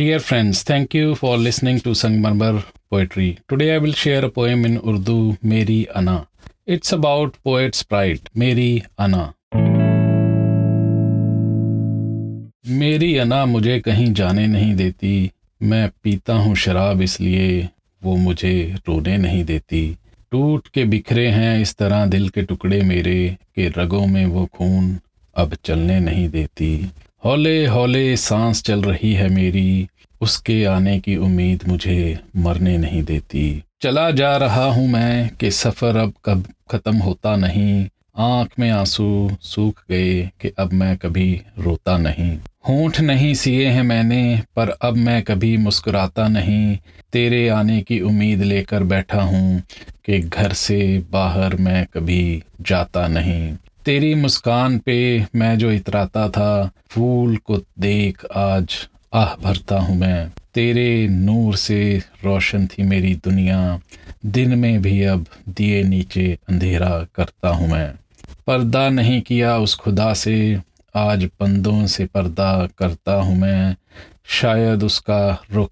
Dear friends thank you for listening to Sangemarmar poetry today I will share a poem in Urdu मेरी अना it's about poets pride मेरी अना मेरी अना मुझे कहीं जाने नहीं देती। मैं पीता हूँ शराब इसलिए, वो मुझे रोने नहीं देती। टूट के बिखरे हैं इस तरह दिल के टुकड़े मेरे, के रगों में वो खून अब चलने नहीं देती। हौले हौले सांस चल रही है मेरी। उसके आने की उम्मीद मुझे मरने नहीं देती। चला जा रहा हूँ मैं कि सफ़र अब कब ख़त्म होता नहीं। आँख में आँसू सूख गए कि अब मैं कभी रोता नहीं। होंठ नहीं सिए हैं मैंने, पर अब मैं कभी मुस्कुराता नहीं। तेरे आने की उम्मीद लेकर बैठा हूँ कि घर से बाहर मैं कभी जाता नहीं। तेरी मुस्कान पे मैं जो इतराता था, फूल को देख आज आह भरता हूँ मैं। तेरे नूर से रोशन थी मेरी दुनिया, दिन में भी अब दिए नीचे अंधेरा करता हूँ मैं। पर्दा नहीं किया उस खुदा से, आज बंदों से पर्दा करता हूँ मैं। शायद उसका रुख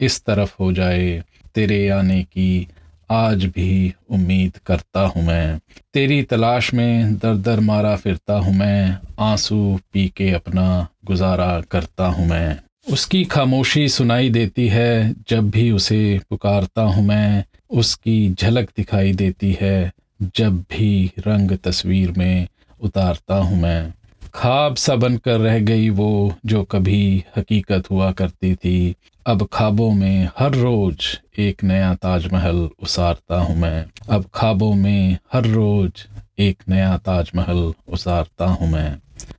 इस तरफ़ हो जाए, तेरे आने की आज भी उम्मीद करता हूँ मैं। तेरी तलाश में दर दर मारा फिरता हूँ मैं। आँसू पी के अपना गुजारा करता हूँ मैं। उसकी खामोशी सुनाई देती है, जब भी उसे पुकारता हूँ मैं। उसकी झलक दिखाई देती है, जब भी रंग तस्वीर में उतारता हूँ मैं। ख्वाब सा बनकर रह गई वो जो कभी हकीकत हुआ करती थी। अब ख्वाबों में हर रोज एक नया ताजमहल उसारता हूँ मैं। अब ख्वाबों में हर रोज एक नया ताजमहल उसारता हूँ मैं।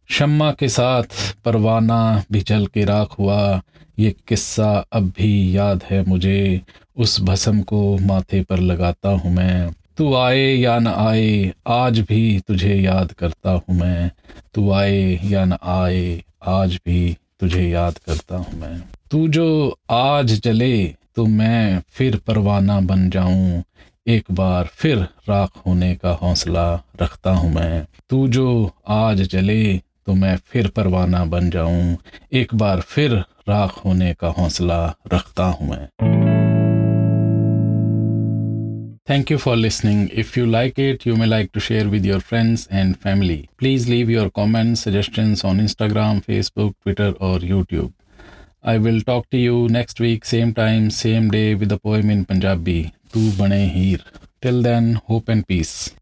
शम्मा के साथ परवाना भी जल के राख हुआ। ये किस्सा अब भी याद है मुझे। उस भस्म को माथे पर लगाता हूँ मैं। तू आए या न आए, आज भी तुझे याद करता हूँ मैं। तू आए या न आए, आज भी तुझे याद करता हूँ मैं। तू जो आज चले तो मैं फिर परवाना बन जाऊँ। एक बार फिर राख होने का हौसला रखता हूँ मैं। तू जो आज चले तो मैं फिर परवाना बन जाऊँ। एक बार फिर राख होने का हौसला रखता हूँ मैं। Thank you for listening. If you like it, you may like to share with your friends and family. Please leave your comments, suggestions on Instagram, Facebook, Twitter, or YouTube. I will talk to you next week, same time, same day, with a poem in Punjabi. Tu Bane Heer. Till then, hope and peace.